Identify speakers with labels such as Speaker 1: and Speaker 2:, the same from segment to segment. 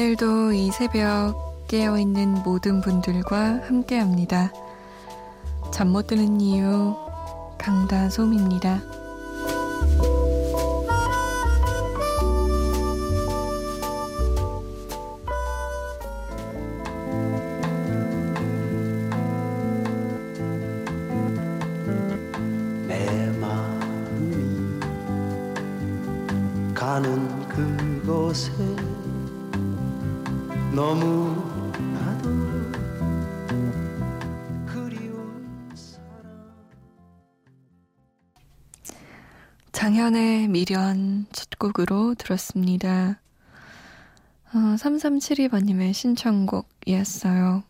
Speaker 1: 오늘도 이 새벽 깨어있는 모든 분들과 함께 합니다. 잠 못 드는 이유, 강다솜입니다.
Speaker 2: 가는 그곳에 사람
Speaker 1: 장현의 미련 첫 곡으로 들었습니다. 어, 3372번님의 신청곡이었어요.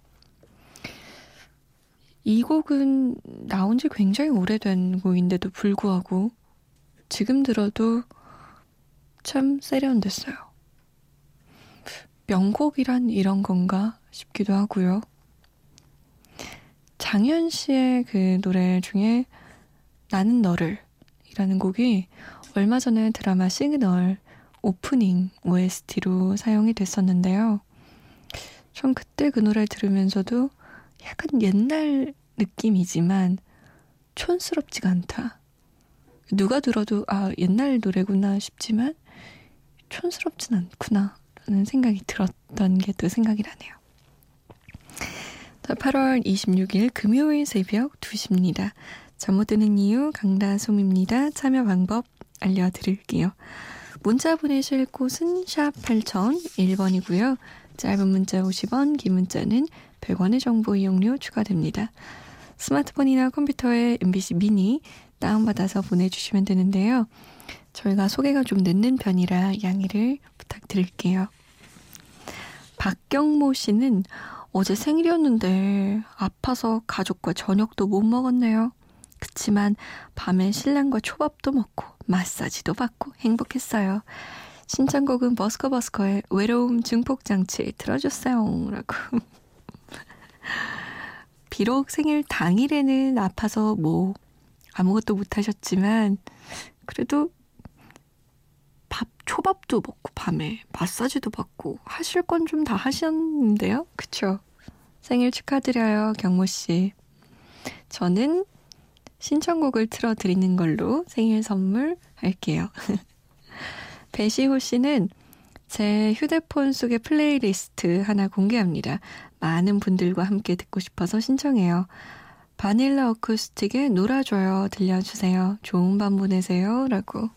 Speaker 1: 이 곡은 나온 지 굉장히 오래된 곡인데도 불구하고 지금 들어도 참 세련됐어요. 명곡이란 이런 건가 싶기도 하고요. 장현 씨의 그 노래 중에 나는 너를 이라는 곡이 얼마 전에 드라마 시그널 오프닝 OST로 사용이 됐었는데요. 전 그때 그 노래 들으면서도 약간 옛날 느낌이지만 촌스럽지가 않다. 누가 들어도 아 옛날 노래구나 싶지만 촌스럽진 않구나 라는 생각이 들었던 게 또 생각이 나네요. 자, 8월 26일 금요일 새벽 2시입니다. 잠 못 드는 이유 강다솜입니다. 참여 방법 알려드릴게요. 문자 보내실 곳은 샵 8001번이고요. 짧은 문자 50원, 긴 문자는 100원의 정보 이용료 추가됩니다. 스마트폰이나 컴퓨터에 MBC 미니 다운받아서 보내주시면 되는데요. 저희가 소개가 좀 늦는 편이라 양해를 부탁드릴게요. 박경모 씨는 어제 생일이었는데 아파서 가족과 저녁도 못 먹었네요. 그치만 밤에 신랑과 초밥도 먹고 마사지도 받고 행복했어요. 신청곡은 버스커버스커의 외로움 증폭장치 들어줬어요. 라고. 비록 생일 당일에는 아파서 뭐 아무것도 못하셨지만 그래도 밥 초밥도 먹고 밤에 마사지도 받고 하실 건 좀 다 하셨는데요. 그쵸? 생일 축하드려요 경모 씨. 저는 신청곡을 틀어드리는 걸로 생일 선물 할게요. 배시호 씨는 제 휴대폰 속의 플레이리스트 하나 공개합니다. 많은 분들과 함께 듣고 싶어서 신청해요. 바닐라 어쿠스틱의 놀아줘요 들려주세요. 좋은 밤 보내세요. 라고.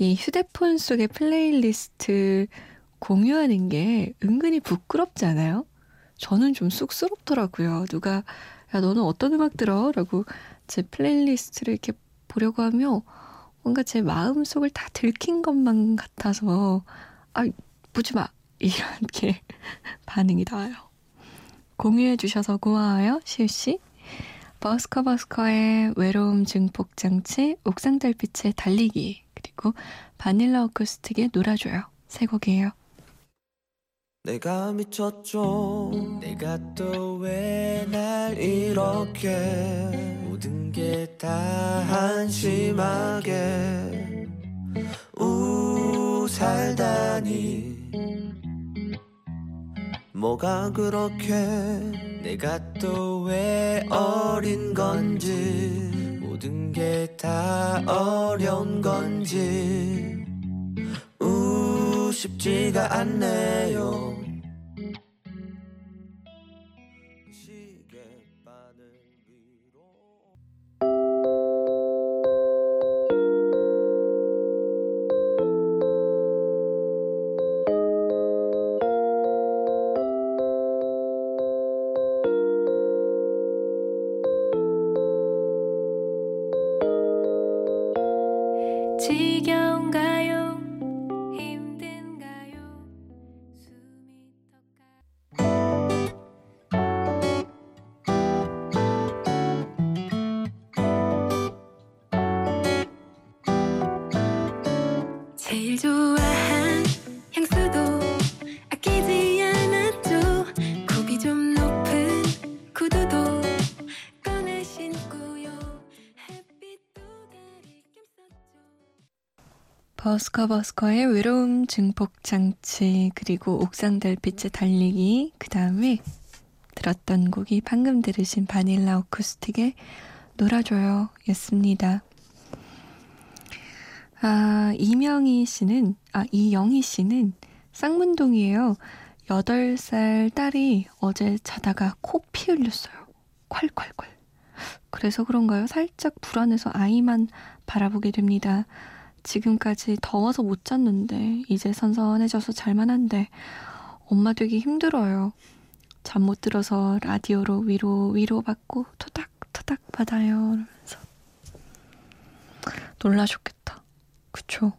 Speaker 1: 이 휴대폰 속의 플레이리스트 공유하는 게 은근히 부끄럽지 않아요? 저는 좀 쑥스럽더라고요. 누가 야 너는 어떤 음악 들어? 라고 제 playlist를 이렇게 보려고 하면 뭔가 제 마음속을 다 들킨 것만 같아서 아 보지 마 이렇게 반응이 나와요. 공유해 주셔서 고마워요 시우씨. 버스커버스커의 외로움 증폭 장치, 옥상 달빛의 달리기 그리고 바닐라 어쿠스틱의 놀아줘요. 세 곡이에요.
Speaker 2: 내가 미쳤죠. 내가 또 왜 날 이렇게 모든 게 다 한심하게 우 살다니? 뭐가 그렇게 내가 또 왜 어린 건지 모든 게 다 어려운 건지 우 쉽지가 않네요
Speaker 1: 버스커버스커의 외로움 증폭장치 그리고 옥상 달빛의 달리기 그 다음에 들었던 곡이 방금 들으신 바닐라 어쿠스틱의 놀아줘요 였습니다. 아, 이명희 씨는, 아, 이영희 씨는 쌍문동이에요. 8살 딸이 어제 자다가 코 피 흘렸어요. 콸콸콸. 그래서 그런가요? 살짝 불안해서 아이만 바라보게 됩니다. 지금까지 더워서 못 잤는데 이제 선선해져서 잘만한데 엄마 되기 힘들어요. 잠 못 들어서 라디오로 위로 위로 받고 토닥 토닥 받아요. 이러면서 놀라셨겠다. 그쵸?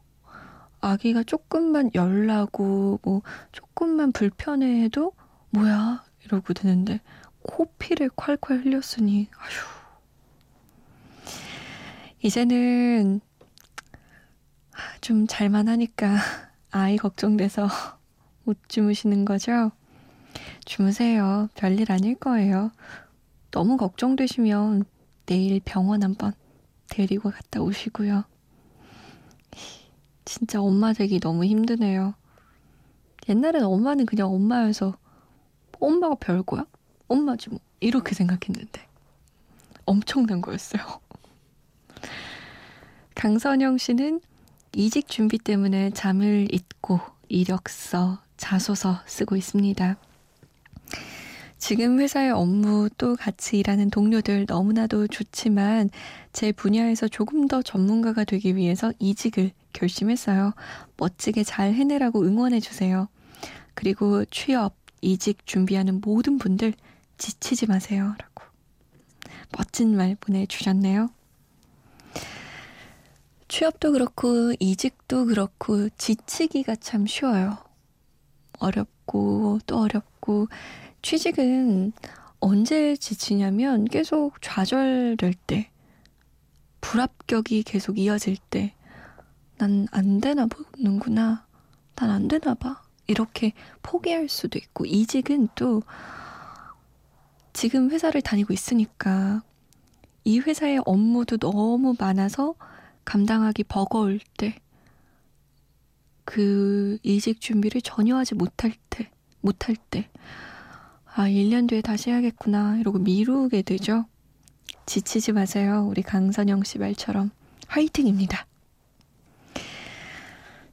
Speaker 1: 아기가 조금만 열나고 뭐 조금만 불편해해도 뭐야 이러고 드는데 코피를 콸콸 흘렸으니 아휴 이제는 좀 잘만 하니까 아이 걱정돼서 못 주무시는 거죠? 주무세요. 별일 아닐 거예요. 너무 걱정되시면 내일 병원 한번 데리고 갔다 오시고요. 진짜 엄마 되기 너무 힘드네요. 옛날엔 엄마는 그냥 엄마여서 엄마가 별거야? 엄마지 뭐. 이렇게 생각했는데 엄청난 거였어요. 강선영 씨는 이직 준비 때문에 잠을 잊고 이력서, 자소서 쓰고 있습니다. 지금 회사의 업무 또 같이 일하는 동료들 너무나도 좋지만 제 분야에서 조금 더 전문가가 되기 위해서 이직을 결심했어요. 멋지게 잘 해내라고 응원해주세요. 그리고 취업, 이직 준비하는 모든 분들 지치지 마세요. 라고. 멋진 말 보내주셨네요. 취업도 그렇고, 이직도 그렇고, 지치기가 참 쉬워요. 어렵고, 또 어렵고, 취직은 언제 지치냐면 계속 좌절될 때, 불합격이 계속 이어질 때, 난 안 되나 보는구나. 난 안 되나 봐. 이렇게 포기할 수도 있고, 이직은 또 지금 회사를 다니고 있으니까 이 회사의 업무도 너무 많아서 감당하기 버거울 때, 그 이직 준비를 전혀 하지 못할 때, 못할 때, 아, 1년 뒤에 다시 해야겠구나, 이러고 미루게 되죠. 지치지 마세요. 우리 강선영 씨 말처럼. 화이팅입니다.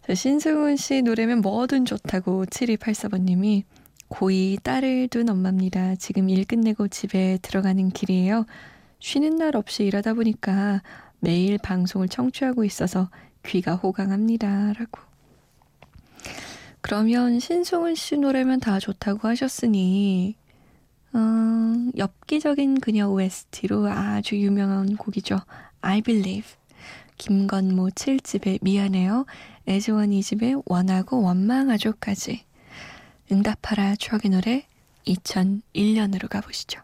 Speaker 1: 자, 신승훈 씨 노래면 뭐든 좋다고 7284번님이 고2 딸을 둔 엄마입니다. 지금 일 끝내고 집에 들어가는 길이에요. 쉬는 날 없이 일하다 보니까 매일 방송을 청취하고 있어서 귀가 호강합니다. 라고. 그러면 신승훈 씨 노래면 다 좋다고 하셨으니, 어, 엽기적인 그녀 OST로 아주 유명한 곡이죠. I Believe. 김건모 7집의 미안해요. 애즈원 2집의 원하고 원망하죠까지. 응답하라 추억의 노래 2001년으로 가보시죠.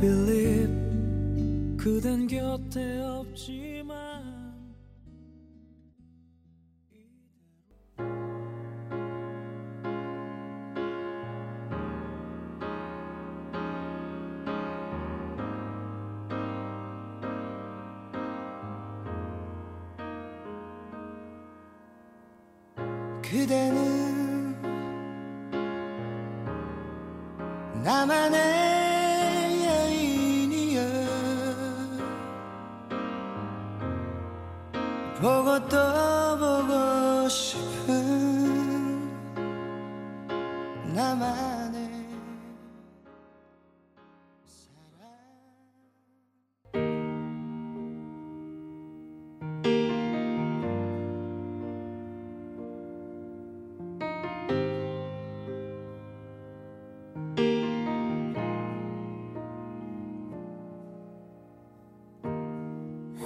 Speaker 2: Believe 그댄 곁에 없지만 그대는 나만의 보고 또 보고 싶은 나만의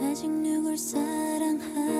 Speaker 3: 아직 누굴 사랑할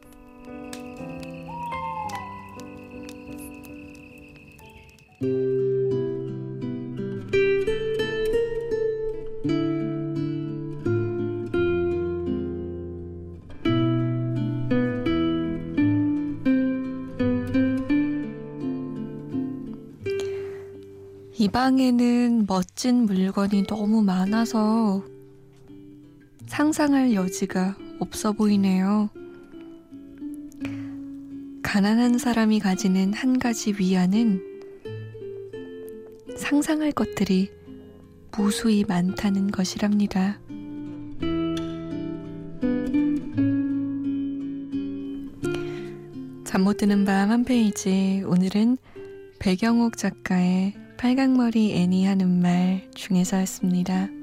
Speaker 1: 이 방에는 멋진 물건이 너무 많아서 상상할 여지가 없어 보이네요. 가난한 사람이 가지는 한 가지 위안은 상상할 것들이 무수히 많다는 것이랍니다. 잠 못 드는 밤 한 페이지. 오늘은 배경옥 작가의 빨강머리 애니 하는 말 중에서였습니다.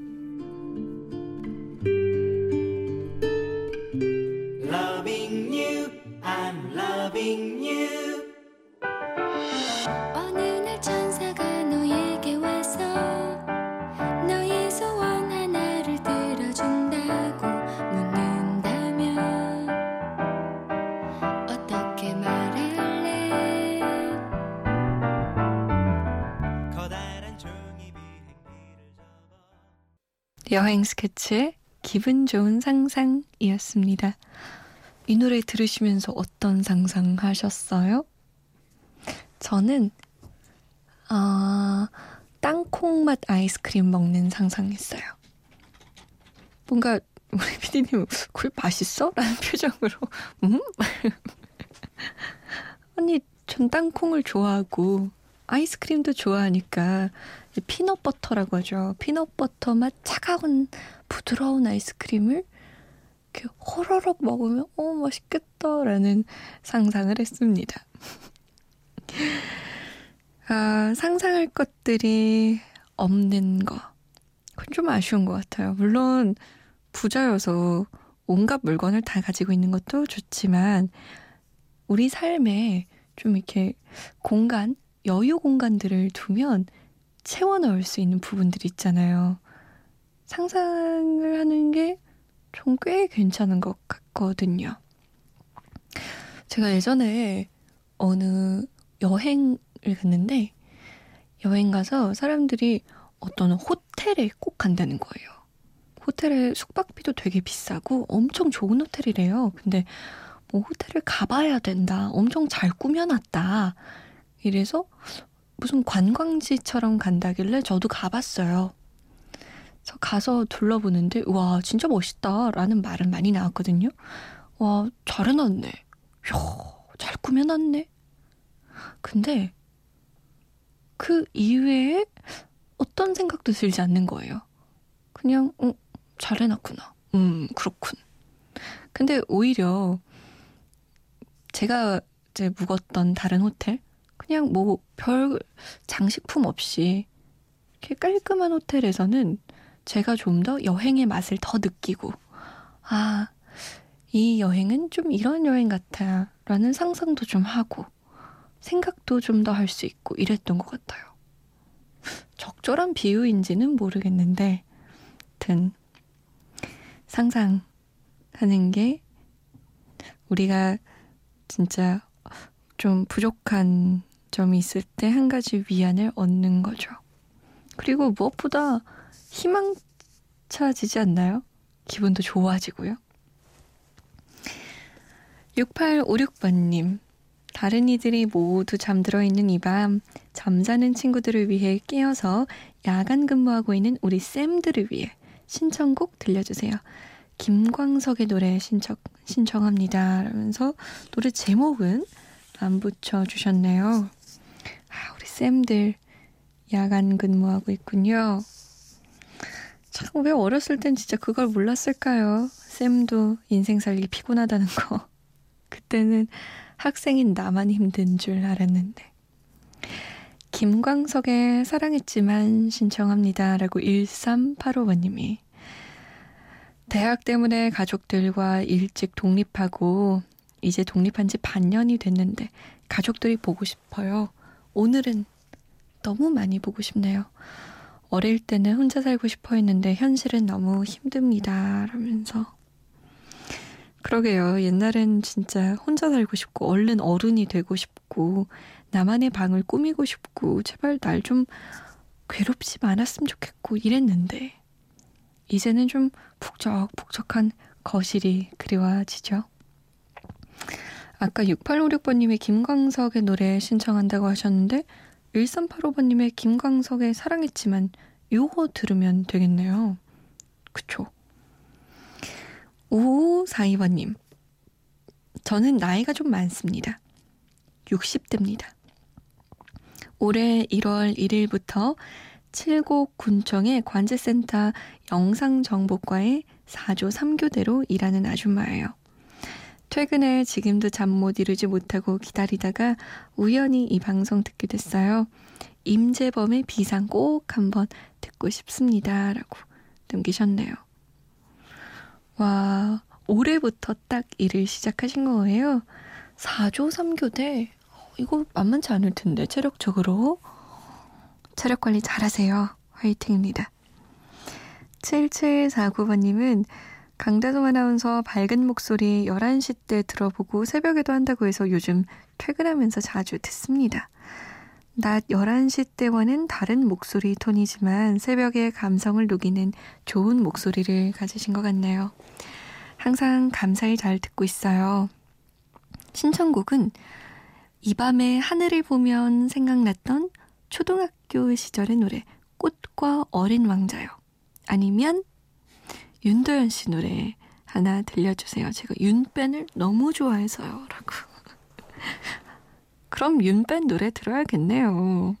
Speaker 1: 여행 스케치의 기분 좋은 상상이었습니다. 이 노래 들으시면서 어떤 상상 하셨어요? 저는, 아, 땅콩 맛 아이스크림 먹는 상상했어요. 뭔가, 우리 피디님, 그게 맛있어? 라는 표정으로, 음? 아니, 전 땅콩을 좋아하고, 아이스크림도 좋아하니까, peanut butter라고 하죠. peanut butter 맛 차가운 부드러운 아이스크림을 이렇게 호로록 먹으면 어 맛있겠다라는 상상을 했습니다. 아, 상상할 것들이 없는 거. 그건 좀 아쉬운 것 같아요. 물론 부자여서 온갖 물건을 다 가지고 있는 것도 좋지만 우리 삶에 좀 이렇게 공간, 여유 공간들을 두면 채워 넣을 수 있는 부분들이 있잖아요. 상상을 하는 게 좀 꽤 괜찮은 것 같거든요. 제가 예전에 어느 여행을 갔는데 여행 가서 사람들이 어떤 호텔에 꼭 간다는 거예요. 호텔에 숙박비도 되게 비싸고 엄청 좋은 호텔이래요. 근데 뭐 호텔을 가봐야 된다. 엄청 잘 꾸며놨다. 이래서 무슨 관광지처럼 간다길래 저도 가봤어요. 그래서 가서 둘러보는데 와 진짜 멋있다라는 말은 많이 나왔거든요. 와 잘 해놨네. 이야 잘 꾸며놨네. 근데 그 이외에 어떤 생각도 들지 않는 거예요. 그냥 어, 잘 해놨구나. 음 그렇군. 근데 오히려 제가 이제 묵었던 다른 호텔 그냥 뭐 별 장식품 없이 이렇게 깔끔한 호텔에서는 제가 좀 더 여행의 맛을 더 느끼고 아, 이 여행은 좀 이런 여행 같아 라는 상상도 좀 하고 생각도 좀 더 할 수 있고 이랬던 것 같아요. 적절한 비유인지는 모르겠는데 하여튼 상상하는 게 우리가 진짜 좀 부족한 점이 있을 때 한 가지 위안을 얻는 거죠. 그리고 무엇보다 희망차지지 않나요? 기분도 좋아지고요. 6856번님, 다른 이들이 모두 잠들어 있는 이 밤, 잠자는 친구들을 위해 깨어서 야간 근무하고 있는 우리 쌤들을 위해 신청곡 들려주세요. 김광석의 노래 신청, 신청합니다. 라면서 노래 제목은 안 붙여주셨네요. 쌤들 야간 근무하고 있군요. 참, 왜 어렸을 땐 진짜 그걸 몰랐을까요? 쌤도 인생 살기 피곤하다는 거. 그때는 학생인 나만 힘든 줄 알았는데. 김광석의 사랑했지만 신청합니다. 라고 1385번님이 대학 때문에 가족들과 일찍 독립하고 이제 독립한 지 반년이 됐는데 가족들이 보고 싶어요. 오늘은 너무 많이 보고 싶네요. 어릴 때는 혼자 살고 싶어 했는데 현실은 너무 힘듭니다. 라면서. 그러게요. 옛날엔 진짜 혼자 살고 싶고, 얼른 어른이 되고 싶고, 나만의 방을 꾸미고 싶고, 제발 날 좀 괴롭지 않았으면 좋겠고, 이랬는데, 이제는 좀 북적북적한 거실이 그리워지죠. 아까 6856번님의 김광석의 노래 신청한다고 하셨는데 1385번님의 김광석의 사랑했지만 요거 들으면 되겠네요. 그쵸? 5542번님 저는 나이가 좀 많습니다. 60대입니다. 올해 1월 1일부터 칠곡 군청의 관제센터 영상정보과의 4조 3교대로 일하는 아줌마예요. 퇴근에 지금도 잠 못 이루지 못하고 기다리다가 우연히 이 방송 듣게 됐어요. 임재범의 비상 꼭 한번 듣고 싶습니다. 라고 남기셨네요. 와, 올해부터 딱 일을 시작하신 거예요. 4조 3교대. 이거 만만치 않을 텐데, 체력적으로. 체력 관리 잘하세요. 화이팅입니다. 7749번님은 강다솜 아나운서 밝은 목소리 11시 때 들어보고 새벽에도 한다고 해서 요즘 퇴근하면서 자주 듣습니다. 낮 11시 때와는 다른 목소리 톤이지만 새벽의 감성을 녹이는 좋은 목소리를 가지신 것 같네요. 항상 감사히 잘 듣고 있어요. 신청곡은 이 밤에 하늘을 보면 생각났던 초등학교 시절의 노래 꽃과 어린 왕자요. 아니면 윤도현 씨 노래 하나 들려주세요. 제가 윤밴을 너무 좋아해서요. 라고. 그럼 윤밴 노래 들어야겠네요.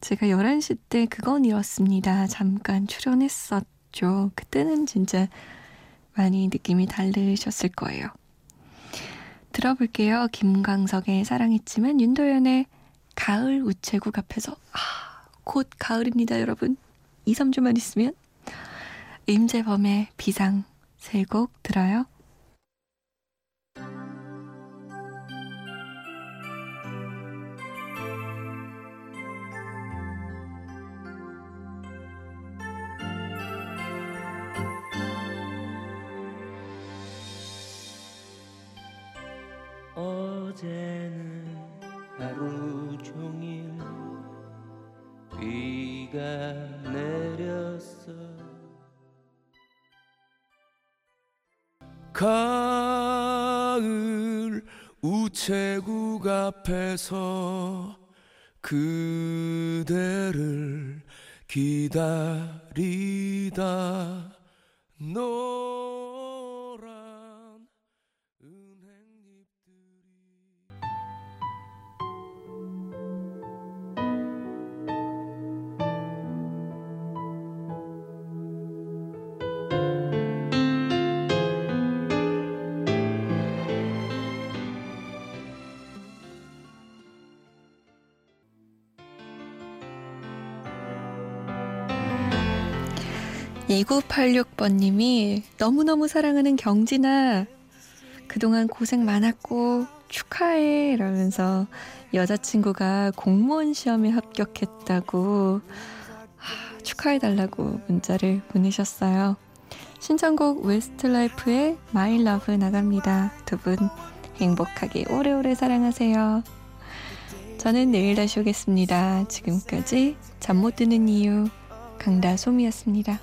Speaker 1: 제가 11시 때 그건 이었습니다. 잠깐 출연했었죠. 그때는 진짜 많이 느낌이 다르셨을 거예요. 들어볼게요. 김광석의 사랑했지만 윤도현의 가을 우체국 앞에서 아, 곧 가을입니다, 여러분. 2, 3주만 있으면 임재범의 비상 세 곡 들어요.
Speaker 2: 어제는 하루 종일 비가 가을 우체국 앞에서 그대를 기다리다. 노
Speaker 1: 2986번님이 너무너무 사랑하는 경진아. 그동안 고생 많았고 축하해. 이러면서 여자친구가 공무원 시험에 합격했다고 하, 축하해달라고 문자를 보내셨어요. 신청곡 웨스트라이프의 My Love 나갑니다. 두 분 행복하게 오래오래 사랑하세요. 저는 내일 다시 오겠습니다. 지금까지 잠 못 드는 이유 강다솜이었습니다.